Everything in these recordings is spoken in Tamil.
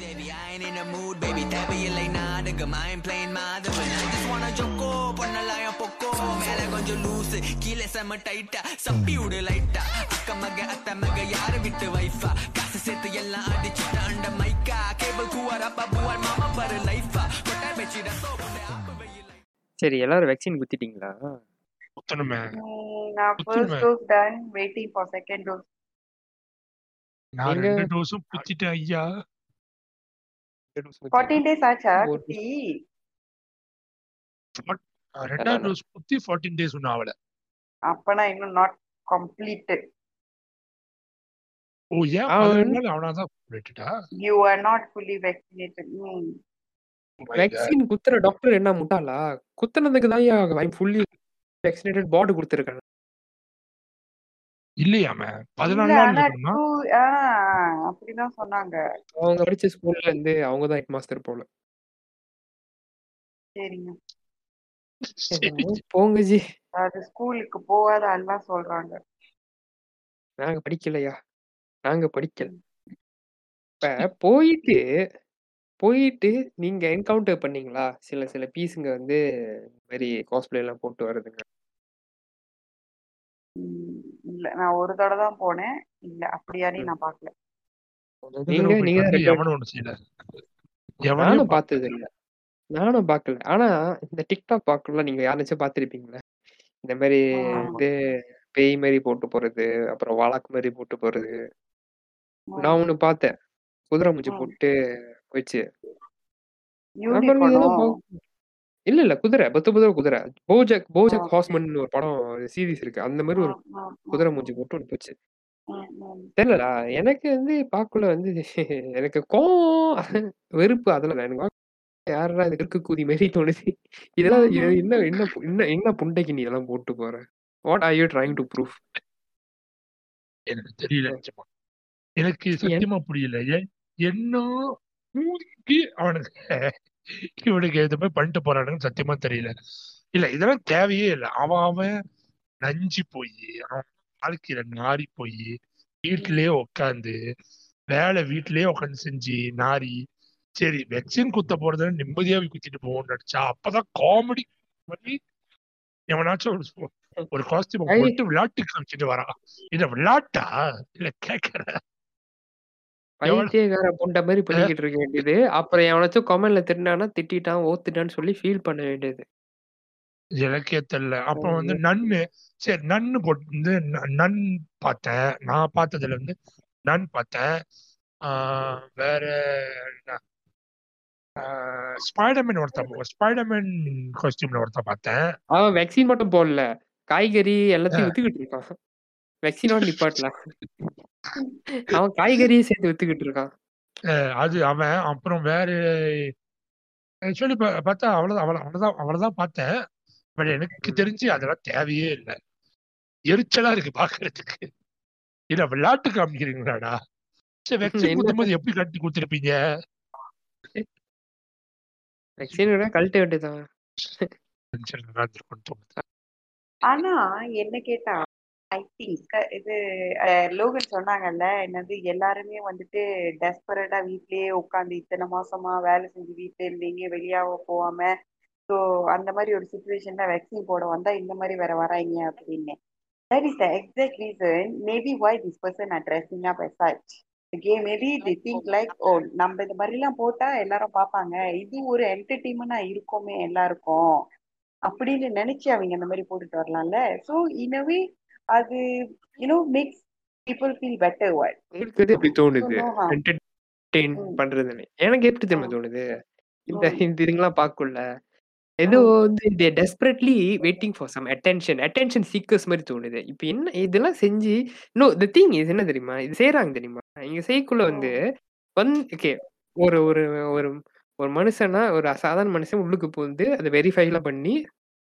Baby, I ain't in the mood, baby. தேவையில்லை நாடகம் I ain't playing Madhavan I just wanna ஜொக்கோ பண்ணலாம் பொக்கோ மேல கொஞ்சம் லூசு கீழே செம்ம டைட்டா சப்பி விடு லைட்டா அக்க மக அத்த மக யாரு விட்டு வைஃபா காசு சேர்த்து எல்லாம் அடிச்சுட்டு அண்ட மைக்கா கேபிள் கூவார் அப்பா பூவார் மாமா பாரு லைஃபா கொட்டை வச்சிட சரி எல்லாரும் வேக்சின் குத்திட்டீங்களா? குத்தணுமே. நான் first dose done, waiting for second dose. நான் ரெண்டு டோஸும் குத்திட்டேன் ஐயா. 14 days ஆச்சா? குட்டி. ரெண்டாவது டோஸ் குத்தி ஃபார்ட்டீன் டேஸ் ஒன்றும் ஆகல. அப்பனா இன்னும் நாட் கம்ப்ளீட்டட் ஓ அவனா தான் you are not fully vaccinated vaccine குத்துற டாக்டர் என்ன முட்டாளா? குத்துனதுக்கு தான் ஃபுல்லி வேக்சினேட்டட் பாடி கொடுத்துருக்காங்க இல்லையாம பதினாலு இல்ல நாள் ஆனா இருக்கணுமா டூ ஆ அப்படிதான் சொன்னாங்க. அவங்க படிச்ச ஸ்கூல்ல இருந்து அவங்க தான் ஹெட் மாஸ்டர் போல. சரிங்க. சரி. போங்க ஜி. அது ஸ்கூலுக்கு போகாத எல்லாம் சொல்றாங்க. நாங்க படிக்கலையா? நாங்க படிக்கல. இப்ப போயிட்டு போயிட்டு நீங்க என்கவுண்டர் பண்ணீங்களா? சில சில பீஸுங்க வந்து இந்த மாதிரி காஸ்பிளே எல்லாம் போட்டு வருதுங்க இல்ல நான் ஒரு தடவை தான் போனேன். இல்ல அப்படியாரையும் நான் பார்க்கல. நீங்க நீங்க நானும் பார்த்தது இல்ல நானும் பார்க்கல. ஆனா இந்த டிக்டாக் பார்க்கலாம் நீங்க யாராச்சும் பார்த்திருப்பீங்களா? இந்த மாதிரி. வந்து பேய் மாதிரி போட்டு போறது அப்புறம் வழக்கு மாதிரி போட்டு போறது. நான் ஒண்ணு பார்த்தேன். குதிரை மூஞ்சி. போட்டு வச்சு இல்ல இல்ல. குதிரை. பத்து குதிரை. குதிரை போஜக் போஜக். ஹாஸ்மன் ஒரு படம் சீரிஸ் இருக்கு. அந்த மாதிரி ஒரு குதிரை மூஞ்சி போட்டு ஒன்று போச்சு. தெரியலடா. எனக்கு வந்து பார்க்கல வந்து எனக்கு கோவம் வெறுப்பு. அதெல்லாம் எனக்கு யாரா இது இருக்கு கூதி மாதிரி தோணுது. இதெல்லாம் இது என்ன என்ன என்ன என்ன புண்டைக்கு நீ இதெல்லாம் போட்டு போற? What are you trying to proof எனக்கு தெரியல நிஜமா. எனக்கு சத்தியமா புரியல. ஏன் என்ன ஊதிக்கு அவனுக்கு இவனுக்கு இந்த மாதிரி பண்ணிட்டு போறானுன்னு சத்தியமா தெரியல. இல்ல இதெல்லாம் தேவையே இல்லை. அவன் அவன் நஞ்சு போய் அவன் வாழ்க்கையில நாரி போய் வீட்டிலேயே உட்காந்து வேலை வீட்டிலேயே உட்காந்து செஞ்சு நாரி சரி வெக்சின் குத்த போறது நிம்மதியா போய் குத்திட்டு போவோம்னு நினைச்சா அப்பதான் காமெடி பண்ணி எவனாச்சும் ஒரு ஒரு காஸ்டியூம் போட்டு விளையாட்டு காமிச்சிட்டு வரான். இத விளையாட்டா? இல்ல கேக்குற? பைத்தியக்கார புண்டை மாதிரி பண்ணிக்கிட்டு இருக்க வேண்டியது. அப்புறம் எவனாச்சும் கமெண்ட்ல திட்டினானா திட்டான் ஓத்துட்டான்னு சொல்லி ஃபீல் பண்ண வேண்டியது. தெரியல அப்புறம் வந்து நன்னு சரி நன்னு போட்டு வந்து நன் பார்த்தேன். நான் பார்த்ததுல வந்து நன் பார்த்தேன். வேற என்ன? ஸ்பைடர்மேன் ஒருத்தன் ஸ்பைடர்மேன் காஸ்டியூம்ல ஒருத்தன் பார்த்தேன். அவன் வேக்சின் மட்டும் போடல. காய்கறி எல்லாத்தையும் வித்துக்கிட்டு இருக்கான். வேக்சினோட நிப்பாட்டலாம் அவன் காய்கறியும் சேர்த்து வித்துக்கிட்டு இருக்கான். அது அவன் அப்புறம் வேற ஆக்சுவலி பார்த்தா அவ்வளவுதான் அவ்வளவு அவ்வளவுதான் அவ்வளவுதான் பார்த்தேன். பட் எனக்கு தெரிஞ்சு அதெல்லாம் தேவையே இல்லை. எரிச்சலா இருக்கு பாக்குறதுக்கு. இல்ல விளையாட்டு காமிக்கிறீங்களாடா? எப்படி கட்டி கொடுத்துருப்பீங்க? வேக்சின் விட கழட்ட வேண்டியதான் ஆனா என்ன கேட்டா ஐ திங்க் இது லோகன் சொன்னாங்கல்ல என்னது எல்லாருமே வந்துட்டு டெஸ்பரட்டா வீட்லயே உட்காந்து இத்தனை மாசமா வேலை செஞ்சு வீட்டுல இருந்தீங்க வெளியாக போகாம. ஸோ அந்த மாதிரி ஒரு சுச்சுவேஷன்ல வேக்சின் போட வந்தா இந்த மாதிரி வேற வராங்க அப்படின்னு. That is the exact reason maybe why this person addressing dressing up as maybe the think like ஓ நம்ம இந்த மாதிரிலாம் போட்டா எல்லாரும் பார்ப்பாங்க. இது ஒரு என்டர்டெயின்மெண்டா இருக்குமே எல்லாருக்கும். அப்படின்னு நினைச்சு அவங்க அந்த மாதிரி போட்டுட்டு வரலாம்ல. ஸோ இனவே அது you know makes people feel better what உங்களுக்கு எது எப்படி தோணுது. என்டர்டெயின். பண்றதுன்னு எனக்கு எப்படி தெரியுமா. தோணுது இந்த. இந்த இதுங்கெல்லாம் பார்க்கல ஏதோ. வந்து desperately waiting for some attention attention seekers மாதிரி தோணுது இப்போ என்ன இதெல்லாம் செஞ்சு நோ த திங் இஸ் என்ன தெரியுமா இது செய்றாங்க தெரியுமா இங்க செய்யக்குள்ள வந்து வந்து ஓகே ஒரு ஒரு ஒரு ஒரு மனுஷனா ஒரு சாதாரண மனுஷன் உள்ளுக்கு புகுந்து அதை வெரிஃபைலாம் பண்ணி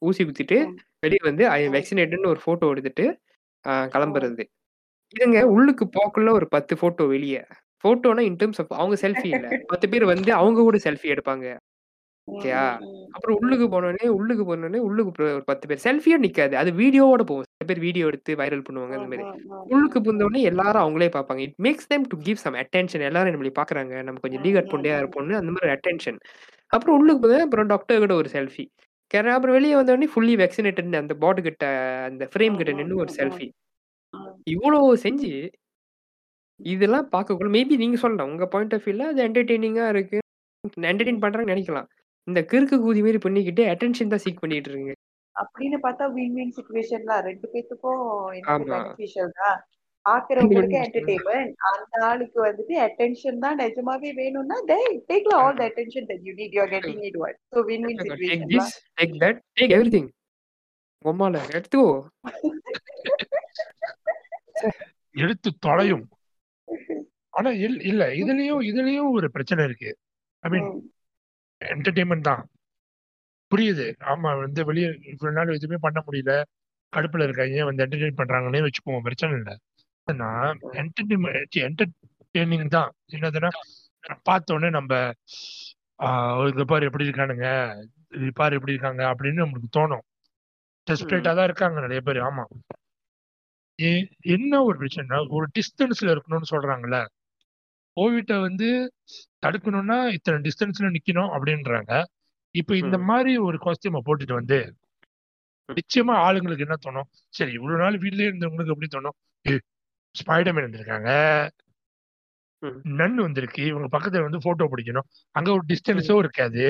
ஊசி குத்திட்டு. வெளியே வந்து ஐ. வேக்சினேட்டட்னு ஒரு போட்டோ எடுத்துட்டு கிளம்புறது. இதுங்க உள்ளுக்கு போக்குள்ள ஒரு பத்து போட்டோ வெளியே. போட்டோனா இன் டர்ம்ஸ் ஆஃப் அவங்க செல்ஃபி இல்ல. பத்து பேர் வந்து அவங்க கூட செல்ஃபி எடுப்பாங்க. ஓகேயா? அப்புறம் உள்ளுக்கு போனோடனே உள்ளுக்கு போனோடனே உள்ளுக்கு ஒரு பத்து பேர். செல்ஃபியா நிக்காது. அது வீடியோவோட போகும். சில பேர் வீடியோ எடுத்து வைரல் பண்ணுவாங்க அந்த மாதிரி. உள்ளுக்கு புந்தோடனே எல்லாரும் அவங்களே பார்ப்பாங்க. It makes them to give some attention எல்லாரும் நம்மளை பாக்குறாங்க நம்ம கொஞ்சம் லீகட் பொண்டையா இருப்போம்னு அந்த மாதிரி அட்டென்ஷன் அப்புறம் உள்ளுக்கு போய் அப்புறம் டாக்டர் கிட்ட ஒரு செல்ஃபி அப்புறம் வெளியே வந்தோடனே ஃபுல்லி வேக்சினேட்டட் அந்த பாட்டு கிட்ட அந்த ஃப்ரேம் கிட்ட நின்று ஒரு செல்ஃபி இவ்வளவு செஞ்சு இதெல்லாம் பார்க்கக்குள்ள மேபி நீங்க சொல்லலாம். உங்க பாயிண்ட் ஆஃப் வியூல அது என்டர்டெய்னிங்கா இருக்கு. என்டர்டெயின் பண்றாங்கன்னு நினைக்கலாம். இந்த கிறுக்கு கூதி மாதிரி பண்ணிக்கிட்டு அட்டென்ஷன் தான் சீக் பண்ணிட்டு இருக்கீங்க. அப்படின்னு பார்த்தா வின் வின் சுச்சுவேஷன் தான் ரெண்டு பேத்துக்கும் பாக்குறவங்களுக்கு. என்டர்டெயின்மெண்ட் அந்த ஆளுக்கு வந்துட்டு அட்டென்ஷன் தான் நிஜமாவே வேணும்னா டே டேக்ல all the attention that you need you are getting it one so win win take situation this take that take everything உம்மால எடுத்துக்கோ. எடுத்து தொலையும். ஆனா இல் இல்ல இதுலயும் இதுலயும் ஒரு பிரச்சனை இருக்கு. ஐ மீன் என்டர்டைன்மெண்ட் தான். புரியுது. ஆமா வந்து வெளியே இவ்வளவு நாள் எதுவுமே பண்ண முடியல. கடுப்புல இருக்காங்க. வந்து என்டர்டைன் பண்றாங்கன்னே வச்சுக்குவோம். பிரச்சனை இல்லை. என்டர்டைன்மெண்ட் என்டர்டெய்னிங் தான். என்னதுன்னா பார்த்த உடனே நம்ம இந்த பாரு எப்படி இருக்கானுங்க இது பாரு எப்படி இருக்காங்க அப்படின்னு நம்மளுக்கு தோணும். டெஸ்பரேட்டா தான் இருக்காங்க நிறைய பேர். ஆமா. ஏ- என்ன ஒரு பிரச்சனை ஒரு டிஸ்டன்ஸ்ல இருக்கணும்னு சொல்றாங்கல்ல. கோவிட்டை வந்து தடுக்கணும்னா இத்தனை டிஸ்டன்ஸ்ல நிக்கணும் அப்படின்றாங்க. இப்ப இந்த. மாதிரி ஒரு காஸ்டியூமை போட்டுட்டு வந்து நிச்சயமா ஆளுங்களுக்கு என்ன தோணும்? சரி இவ்வளவு நாள் வீட்லயே இருந்தவங்களுக்கு எப்படி தோணும்? ஸ்பைடர்மேன் வந்திருக்காங்க. நன் வந்திருக்கு. இவங்க பக்கத்துல வந்து போட்டோ பிடிக்கணும். அங்க ஒரு டிஸ்டன்ஸும் இருக்காது.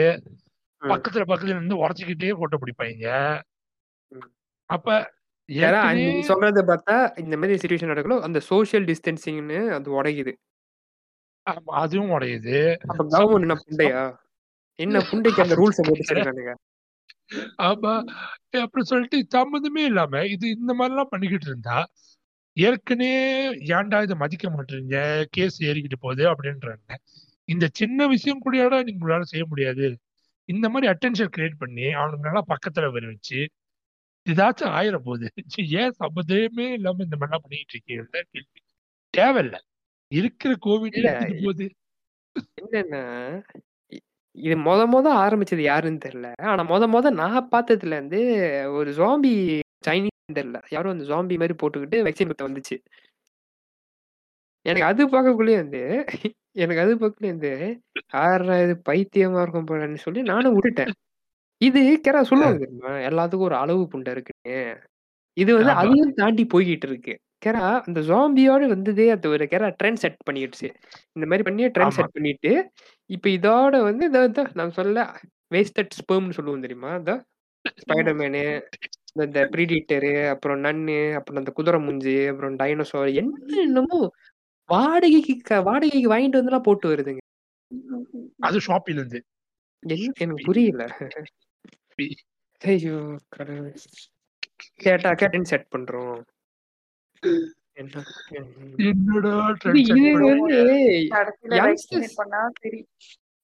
பக்கத்துல பக்கத்துல இருந்து உடச்சிக்கிட்டே போட்டோ பிடிப்பாங்க. அப்ப சொல்றத பார்த்தா இந்த மாதிரி சுச்சுவேஷன் நடக்கணும் அந்த சோஷியல் டிஸ்டன்சிங்னு அது உடையுது. அதுவும் உடையுது. என்ன புண்டையா? என்ன புண்டைக்கு அந்த ரூல்ஸை போட்டு ஆமா. அப்படி சொல்லிட்டு சம்மந்தமே இல்லாம இது இந்த மாதிரிலாம் பண்ணிக்கிட்டு இருந்தா ஏற்கனவே ஏன்டா இதை மதிக்க மாட்டீங்க கேஸ் ஏறிக்கிட்டு போகுது அப்படின்றாங்க. இந்த சின்ன விஷயம் கூட உங்களால செய்ய முடியாது? இந்த மாதிரி அட்டென்ஷன் கிரியேட் பண்ணி அவனுக்கு நல்லா பக்கத்துல வர வச்சு ஏதாச்சும் ஆயிர போகுது ஏன் சம்மந்தமே இல்லாம இந்த மாதிரிலாம் பண்ணிட்டு இருக்கீங்க? கேள்வி? தேவையில்ல. இருக்கிற கோவிட் இல்ல, எடுத்துட்டு போகுது. என்னன்னா இது மொத மொத ஆரம்பிச்சது யாருன்னு தெரியல. ஆனா மொத மொத நான் பார்த்ததுல இருந்து ஒரு ஜாம்பி சைனீஸ் தெரியல. யாரும் அந்த ஜாம்பி மாதிரி போட்டுக்கிட்டு வேக்சின் குத்த வந்துச்சு. எனக்கு அது பார்க்கக்குள்ளே வந்து எனக்கு அது பார்க்கக்குள்ளே வந்து ஆறா இது பைத்தியமா இருக்கும் போலன்னு சொல்லி நானும் விட்டுட்டேன் இது கேரா சொல்லுவாங்க தெரியுமா? எல்லாத்துக்கும் ஒரு அளவு புண்டை இருக்குன்னு. இது வந்து. அதையும் தாண்டி போய்கிட்டு இருக்கு. கேரா அந்த ஜாம்பியோட வந்ததே அது ஒரு கேரா ட்ரெண்ட் செட் பண்ணிடுச்சு. இந்த மாதிரி பண்ணி ட்ரெண்ட். செட் பண்ணிட்டு இப்ப இதோட வந்து இதோ இதோ நான் சொல்ல வேஸ்டட் ஸ்பெர்ம்னு சொல்லுவோம் தெரியுமா? இந்த ஸ்பைடர்மேனு இந்த- ப்ரீடிட்டரு அப்புறம் நன்னு அப்புறம் அந்த குதிரை முஞ்சு அப்புறம் டைனோசார் என்ன என்னமோ வாடகைக்கு வாடகைக்கு வாங்கிட்டு வந்துலாம் போட்டு வருதுங்க. அது ஷாப்பில இருந்து. என்ன எனக்கு புரியல. ஐயோ கடவுளே. கேட்டா கேட்டன் செட் பண்றோம். என்ன என்னடா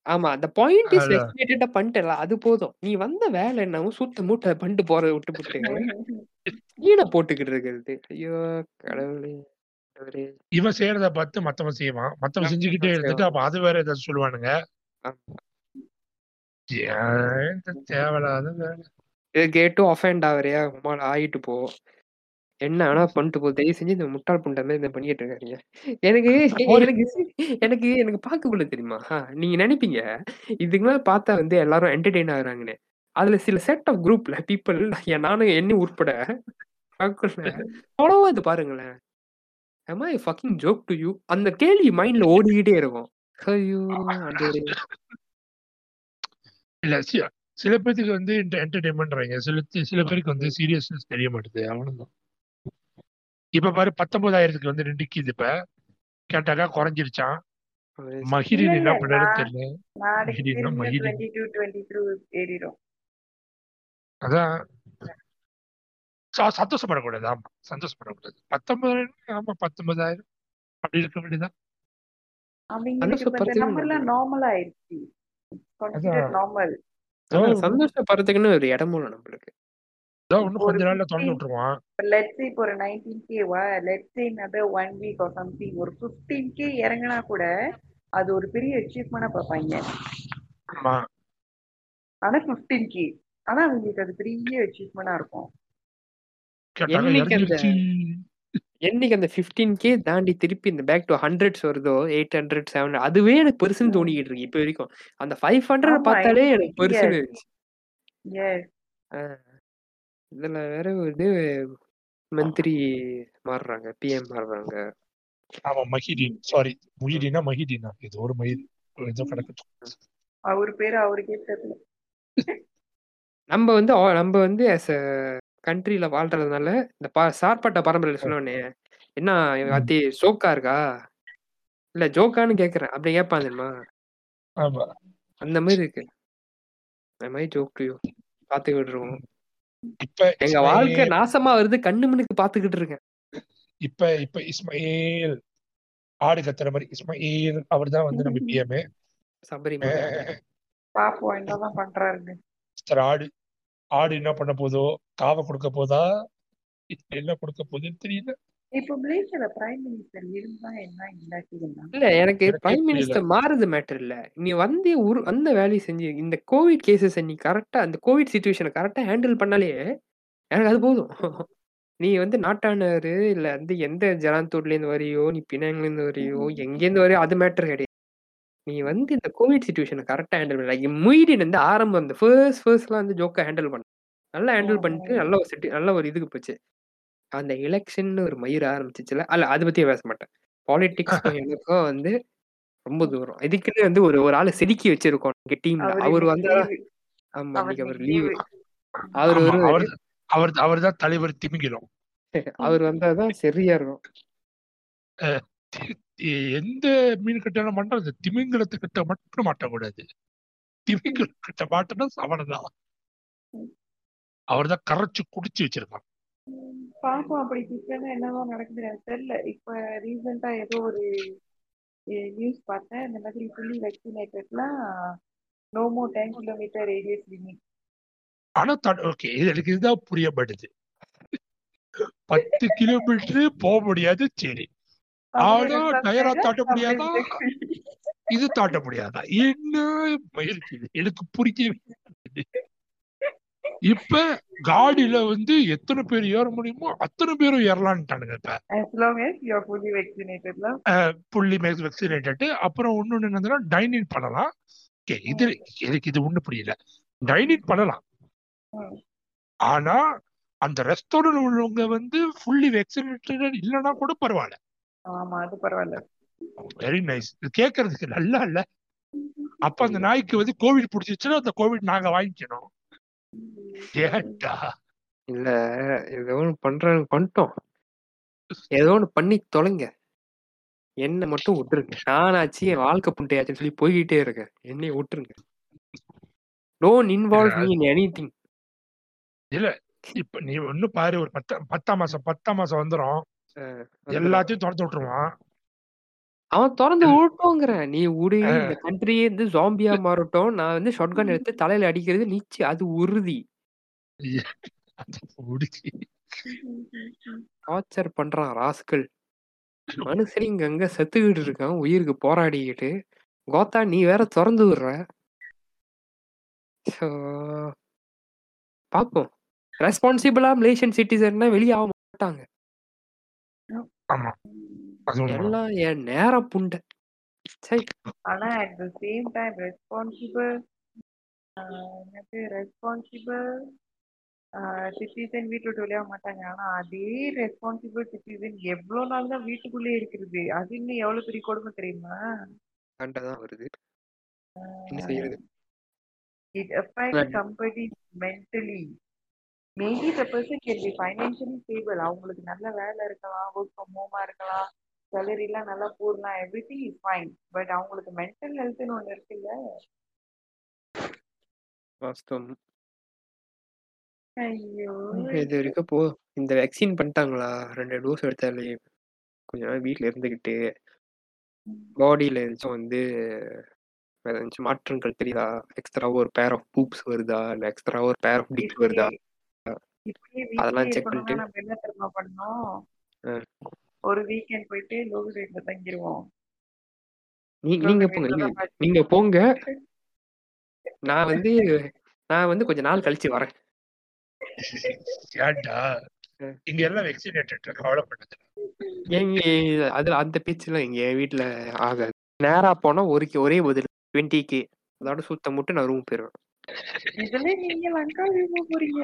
ஆமா. அந்த பாயிண்ட் இஸ் அதான். எக்ஸ்பிளேட்டடா பண்ணிட்டல அது போதும். நீ வந்த வேலை என்னவோ சுத்த மூட்டை பண்ணிட்டு போறதை விட்டு விட்டு கீழே போட்டுக்கிட்டு இருக்கிறது. ஐயோ கடவுளே. இவன் செய்யறத பார்த்து மத்தவன் செய்வான். மத்தவன் செஞ்சுக்கிட்டே இருந்துட்டு அப்ப அது வேற ஏதாவது சொல்லுவானுங்க. தேவையில்லாத கேட்டும் அஃபெண்ட் ஆகுறியா? உமால ஆயிட்டு போ. என்ன ஆனா பண்ணிட்டு போ. தயவு செஞ்சு இந்த முட்டாள் புண்டை மாதிரி இதை பண்ணிட்டு இருக்காங்க எனக்கு எனக்கு எனக்கு எனக்கு பார்க்கக்குள்ள தெரியுமா? ஆ, நீங்க நினைப்பீங்க? இதுக்கு மேல பார்த்தா வந்து எல்லாரும் என்டர்டெயின் ஆகுறாங்கன்னு. அதுல சில செட் ஆஃப் குரூப்ல பீப்புள் நானும் என்ன உட்பட அவ்வளவா இது பாருங்களேன். I fucking joke to you? அந்த கேள்வி மைண்ட்ல ஓடிக்கிட்டே இருக்கும். ஐயோ. இல்ல சில பேருக்கு வந்து என்டர்டைன்மெண்ட்றாங்க சில சில பேருக்கு வந்து சீரியஸ்னஸ் தெரிய மாட்டுது. அவ்வளவுதான். இப்ப பாரு பத்தொன்பதாயிரத்துக்கு வந்து நிக்குது இப்ப. கேட்டாக்கா குறைஞ்சிருச்சான் மகிரின் என்ன பண்ணாரு தெரியல. ஏறிடும். அதான். ச- சந்தோஷப்படக்கூடாது ஆமா சந்தோஷப்படக்கூடாது. பத்தொன்பதாயிரம் ஆமா பத்தொன்பதாயிரம். அப்படி இருக்க வேண்டியதான் சந்தோஷப்படுறதுக்குன்னு ஒரு இடமும் நம்மளுக்கு. அதான் இன்னும் கொஞ்ச ஒரு நாள்ல திறந்து 15 விட்டுருவான் லெட்ஸ் இப்போ ஒரு நைன்டீன் கேவா let's another one week or something ஒரு ஃபிஃப்டீன் கே இறங்கினா கூட அது ஒரு பெரிய அச்சீவ்மெண்டா பார்ப்பாங்க. ஆமா. ஆனா பிப்டீன் கே ஆனா அவங்களுக்கு அது பெரிய அச்சீவ்மெண்டா இருக்கும். என்னைக்கு அந்த ஃபிஃப்டீன் கே தாண்டி திருப்பி இந்த பேக் டு ஹண்ட்ரட்ஸ் வருதோ எயிட் ஹண்ட்ரட் செவன் அதுவே எனக்கு பெருசுன்னு தோணிக்கிட்டு இருக்கு இப்போ வரைக்கும். அந்த ஃபைவ் ஹண்ட்ரட் பார்த்தாலே எனக்கு பெருசுன்னு இதுல வேற இது மந்திரி மாறுறாங்க பிஎம் மாறுறாங்க. ஆமா மஹிதீன் சாரி முஹிதீனா மஹிதீனா இது ஒரு மஹிதீன் ஏதோ கிடக்கட்டும் அவர் பேரு அவருக்கே தெரியல. நம்ம வந்து நம்ம வந்து ஆஸ் அ கண்ட்ரில வாழ்றதுனால இந்த ப சார்பட்ட பரம்பரையில சொன்னோடனே என்ன. அத்தி சோக்கா இருக்கா? இல்ல ஜோக்கான்னு கேக்குறேன். அப்படி கேட்பான் தெரியுமா? ஆமா. அந்த மாதிரி இருக்கு. அந்த மாதிரி ஜோக் டு யூ பாத்துக்கிட்டு இருக்கோம் இப்ப எங்க வாழ்க்கை நாசமா வருது கண்ணு மண்ணுக்கு பாத்துக்கிட்டு இருக்கேன். இப்ப இப்ப இஸ்மாயில் ஆடு கத்துற மாதிரி இஸ்மாயில் அவர் தான் வந்து நம்ம பிஎம் சபரிமலை பாப்போம் என்னதான் பண்றாருன்னு. சார் ஆடு ஆடு என்ன பண்ண போதோ காவை கொடுக்க போதா என்ன கொடுக்க போகுதுன்னு தெரியல. இல்ல எனக்கு பிரைம் மினிஸ்டர் மாறுது மேட்டர் இல்ல. நீ வந்து ஒரு அந்த வேலையை செஞ்சு இந்த கோவிட் கேசஸ் நீ கரெக்டா அந்த கோவிட் சுச்சுவேஷனை கரெக்டா ஹேண்டில் பண்ணாலே எனக்கு அது போதும். நீ வந்து நாட்டானரு இல்ல வந்து எந்த ஜனாத்தூர்ல இருந்து வரியோ நீ பினாங்ல இருந்து வரியோ எங்க இருந்து வரியோ அது மேட்டர் கிடையாது. நீ வந்து இந்த கோவிட் சுச்சுவேஷனை கரெக்டா ஹேண்டில் பண்ணல முயிடின் வந்து ஆரம்பம் அந்த ஃபர்ஸ்ட் ஃபர்ஸ்ட்லாம் வந்து ஜோக்கா ஹேண்டில் பண்ண. நல்லா ஹேண்டில் பண்ணிட்டு நல்ல ஒரு சிட்டி நல்ல ஒரு இதுக்கு போச்சு. அந்த எலெக்ஷன் ஒரு மயிர் ஆரம்பிச்சிச்சுல அல்ல அதை பத்தி பேச மாட்டேன். பாலிடிக்ஸ்க்கும் எனக்கும் வந்து ரொம்ப தூரம். இதுக்குன்னு வந்து ஒரு ஒரு ஆளை செதுக்கி வச்சிருக்கோம் எங்க டீம்ல அவர் வந்தா. ஆமா அவர் இன்னைக்கு அவர் இன்னைக்கு லீவு. அவர் வருவாரு அவர் அவர் தான் தலைவர் திமிங்கிலம். அவர் வந்தாதான் சரியா இருக்கும். எந்த மீன் கட்டாலும் மாட்டோம் அந்த திமிங்கலத்துக்கிட்ட மட்டும் மாட்டக்கூடாது. திமிங்கலத்துக்கிட்ட மாட்டினா சவனதான் அவர் தான் கரைச்சு குடிச்சு வச்சிருக்கான் பாப்போம். அப்படி கிட்டனா என்னதான் நடக்குது எனக்கு தெரியல. இப்ப ரீசெண்டா ஏதோ ஒரு நியூஸ் பார்த்தேன். இந்த மாதிரி fully வேக்சினேட்டட்லாம் no more ten kilometre radius limit ஆனா ஓகே இது எனக்கு இதுதான் புரியப்படுது பத்து கிலோமீட்டர் போக முடியாது சரி. ஆனா டயரா தாட்ட முடியாதா? இது தாட்ட முடியாதா? என்ன இருக்கு இது? எனக்கு புரியவே. இப்ப காடியில வந்து எத்தனை பேர் ஏற முடியுமோ அத்தனை பேரும் ஏறலான்ட்டானுங்க இப்ப. புள்ளி மேக்ஸ் வெக்சினேட்டட் அப்புறம் இன்னொன்னு என்னதுன்னா டைனிங் பண்ணலாம். இது எனக்கு இது ஒண்ணு புரியல. டைனிங் பண்ணலாம். ஆனா அந்த ரெஸ்டாரண்ட் உள்ளவங்க வந்து ஃபுல்லி வெக்சினேட்டட் இல்லைன்னா கூட பரவாயில்ல. ஆமா அது பரவாயில்ல. வெரி நைஸ் இது கேட்கறதுக்கு நல்லா இல்ல. அப்ப அந்த நாய்க்கு வந்து கோவிட் பிடிச்சிச்சுன்னா அந்த கோவிட் நாங்க வாங்கிக்கணும். ஏட்டா இல்ல ஏதோ ஒண்ணு பண்றாங்க பண்ணிட்டோம். ஏதோ ஒண்ணு பண்ணி தொலைங்க. என்ன மட்டும் விட்டுருங்க. நானாச்சு என் வாழ்க்கை புண்டையாச்சுன்னு சொல்லி போய்கிட்டே இருக்கேன். என்னைய விட்டுருங்க. Don't involve me in anything இப்ப நீ ஒன்னும் பாரு ஒரு பத்த பத்தாம் மாசம் பத்தாம் மாசம் வந்துரும். எல்லாத்தையும் திறந்து விட்டுருவான். அவன் திறந்து விட்டோங்கிறேன் நீ விடு இந்த கண்ட்ரியே வந்து ஜாம்பியா மாறட்டும். நான் வந்து ஷாட்கன் எடுத்து தலையில அடிக்கிறது நிச்சு அது உறுதி. டார்ச்சர் பண்றான் ராஸ்கல். மனுஷன் இங்க அங்க செத்துக்கிட்டு இருக்கான் உயிருக்கு போராடிக்கிட்டு. கோத்தா நீ வேற திறந்து விடுற. பாப்போம். ரெஸ்பான்சிபிளா மலேசியன் சிட்டிசன்னா வெளியே ஆக மாட்டாங்க. ஆமா. எல்லாம் என் நேர புண்டை. சரி ஆனா at the same time responsible ஆஹ் என்னது ரெஸ்பான்சிபிள் சிட்டிசன் வீட்டு விட்டு வெளியாக மாட்டாங்க. ஆனா அதே ரெஸ்பான்சிபிள் சிட்டிசன் எவ்வளவு நாள் தான் வீட்டுக்குள்ளே இருக்கிறது? அது இன்னும் எவ்வளவு பெரிய கொடுமை தெரியுமா? சண்டை தான் வருது. affects Right. somebody mentally. Maybe the person can be financially stable. அவங்களுக்கு நல்ல வேலை இருக்கலாம் ஒர்க் ஃப்ரம் ஹோமா இருக்கலாம். எல்லாம் நல்லா போடலாம். Everything is fine but அவங்களுக்கு மென்டல் ஹெல்த்னு ஒண்ணு இருக்குல்ல? வாஸ்தவம். ஐயோ. இது வரைக்கும் போ இந்த வேக்சின் பண்ணிட்டாங்களா? ரெண்டு டோஸ் எடுத்தாலே கொஞ்ச நாள் வீட்ல இருந்துகிட்டு பாடியில ஏதாச்சும் வந்து ஏதாச்சும் மாற்றங்கள் தெரியுதா? எக்ஸ்ட்ரா ஒரு பேர் ஆஃப் பூப்ஸ் வருதா? இல்ல எக்ஸ்ட்ரா ஒரு பேர் ஆஃப் டிக் வருதா? அதெல்லாம் இருக்கணும்னா பண்ணிட்டு- ஒரு வீக்கெண்ட் போயிட்டு லோகு வீட்ல தங்கிருவோம். நீ நீங்க போங்க நீங்க நீங்க போங்க. நான் வந்து நான் வந்து கொஞ்ச நாள் கழிச்சு வரேன். ஏன்டா? இங்க எல்லாம் வெக்சினேட்டட் கவலைப்பட்டது எங்க அதுல அந்த பேச்சுலாம் எங்க வீட்டுல ஆகாது. நேரா போனா ஒரு ஒரே பதில் டுவெண்ட்டி கே அதோட சுத்த மட்டும் நான் ரூம் போயிருவேன். இதுல நீங்க லங்காவி போறீங்க.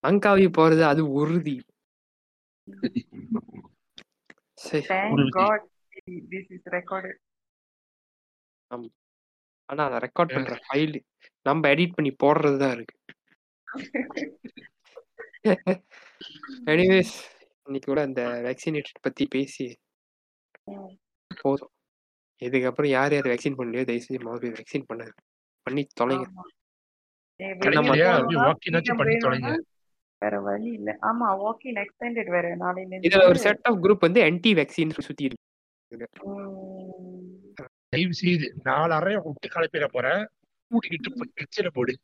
அங்காவி போறது அது உறுதி. ஆனா அதை ரெக்கார்ட் பண்ற ஃபைல் நம்ம எடிட் பண்ணி போடுறது தான் இருக்கு எனிவேஸ் இன்னைக்கு கூட இந்த வேக்சினேட்டட் பத்தி பேசி போதும் இதுக்கப்புறம் யார் யார் வேக்சின் பண்ணலையோ தயவு செஞ்சு முதல்ல வேக்சின் பண்ணு பண்ணி தொலைங்க வேற வழி இல்ல. ஆமா வாக்கின் எக்ஸ்டெண்டட் வேற நாளையில. இதுல ஒரு செட் ஆஃப் குரூப் வந்து ஆன்டி வேக்சின் சுத்தி இருக்கு தயவு செய்து நாலு அறைய விட்டு கிளப்பிட போறேன் கூட்டிக்கிட்டு போய் வெச்சிட போடு.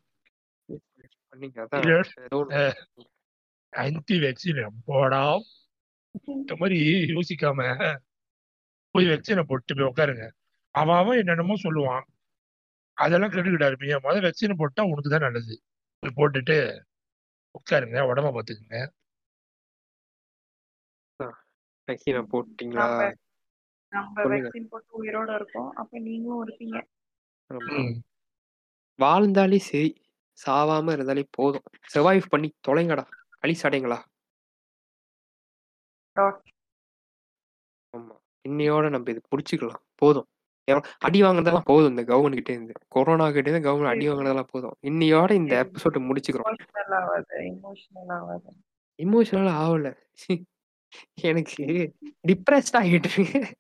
ஆன்டி வேக்சின் போடா இந்த மாதிரி யோசிக்காம போய் வெக்சினை போட்டு போய் உட்காருங்க அவன் அவன் என்னென்னமோ சொல்லுவான். அதெல்லாம் கெடுக்கிட்டா இருப்பீங்க முதல்ல வெக்சினை போட்டா உனக்கு தான் நல்லது. போய் போட்டுட்டு உட்காருங்க உடம்ப பார்த்துக்குங்க வேக்சினை போட்டீங்களா? நம்ம. வேக்சின் போட்டு உயிரோட இருக்கோம். அப்ப நீங்களும் இருப்பீங்க. ஆமா. ம். வாழ்ந்தாலே சரி சாவாம இருந்தாலே போதும். சர்வைவ் பண்ணி தொலைங்கடா. Dot. ஆமா. இன்னையோட நம்ம இது முடிச்சுக்கலாம். போதும். அடி வாங்குறதெல்லாம் போதும் இந்த கவர்மெண்ட் கிட்டே இருந்து கொரோனா கிட்டே இருந்து கவர்மெண்ட் அடி வாங்குறதெல்லாம் போதும். இன்னையோட இந்த. எபிசோட முடிச்சுக்கிறோம். இமோஷனல் ஆகல எனக்கு டிப்ரெஸ்ட் ஆகிட்டு இருக்கு.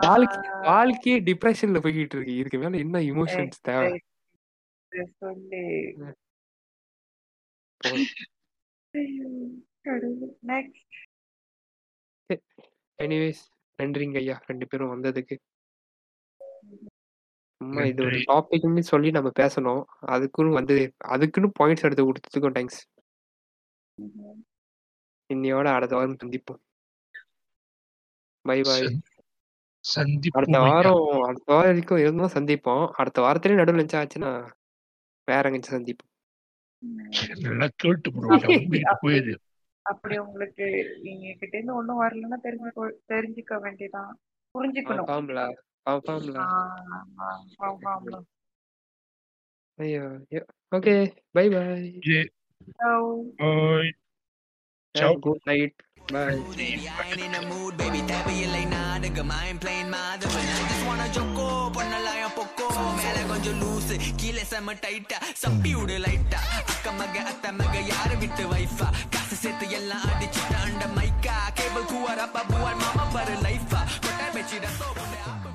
வாழ்க்கை வாழ்க்கையே டிப்ரெஷன்ல போய்கிட்டு இருக்கு. இதுக்கு மேல என்ன இமோஷன்ஸ் தேவை? எனிவேஸ் நன்றிங்க ஐயா ரெண்டு பேரும் வந்ததுக்கு. சும்மா இது ஒரு. டாபிக்னு சொல்லி நம்ம பேசணும். அதுக்குன்னு வந்து அதுக்குன்னு பாயிண்ட்ஸ் எடுத்து கொடுத்ததுக்கும் தேங்க்ஸ் இன்னையோட அடுத்த வாரம் சந்திப்போம். பை பாய் அடுத்த. வாரம் அடுத்த வாரம் வரைக்கும் இருந்தா சந்திப்போம். அடுத்த வாரத்திலே நடுவில் நினைச்சா ஆச்சுன்னா வேற எங்கேயும் சந்திப்போம். நல்லா கேட்டு அப்படி உங்களுக்கு நீங்க கிட்ட இருந்து ஒண்ணும் வரலன்னா தெரிஞ்சு தெரிஞ்சுக்க வேண்டியதான் புரிஞ்சுக்கணும். confirm là à, không không đâu yeah. ok bye bye yeah. đâu ơi Have good night. Bye. I ain't in the mood, baby. Tap you like nah, nigga. I ain't playing my other. I just wanna choco, ponna laya poco. Mela konjo loose, kile sama tighta, sappi ude lighta. Akka maga atta maga yaar vittu wifa. Kasu sethu ella adi chitta anda maika. Cable kuwa rappa buwa mama par life. Kotta bechida so.